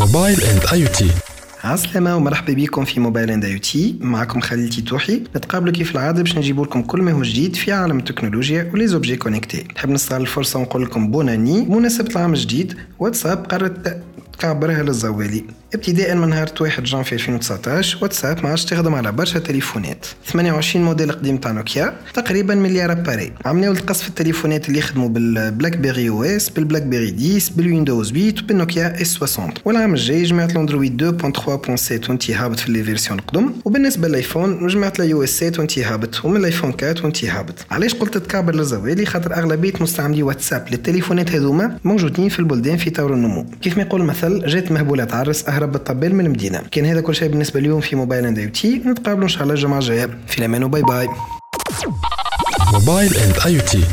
Mobile and IT. عسلامة ومرحبا بكم في Mobile and IT. معكم خليل تيتوحي. نتقابلوا كيف العادة باش نجيب لكم كل ما هو جديد في عالم التكنولوجيا و les objets connectés. نحب نستغل الفرصة ونقول لكم bonne année. بمناسبة العام الجديد واتساب قررت تعبرها للزوالي. ابتداء من نهار 1 جانفي 2019 واتساب ما عادش تخدم على برشا تليفونات. 28 موديل قديم تاع نوكيا تقريبا مليار appareils. عملوا القص في التليفونات اللي يخدموا بال BlackBerry OS بال BlackBerry 10 بال Windows 8 وبال Nokia S 60 والعام الجاي جماعة ال Android 2.3.7 وانت هابط في les versions القدم. وبالنسبة للآيفون جماعة ال iOS 7 وانت هابط ومن الآيفون 4 وانت هابط علاش قلت تكابر للزوالي خاطر أغلبية مستعملي واتساب للتليفونات هذوما موجودين في البلدان في طور النمو. كيف ما يقول المثل جات مهبولة تعرس اهرب بالطبال من المدينة كان هذا كل شيء بالنسبة اليوم في Mobile and IT نتقابلوا إن شاء الله الجمعة الجاية. في الأمان و bye bye. Mobile and IT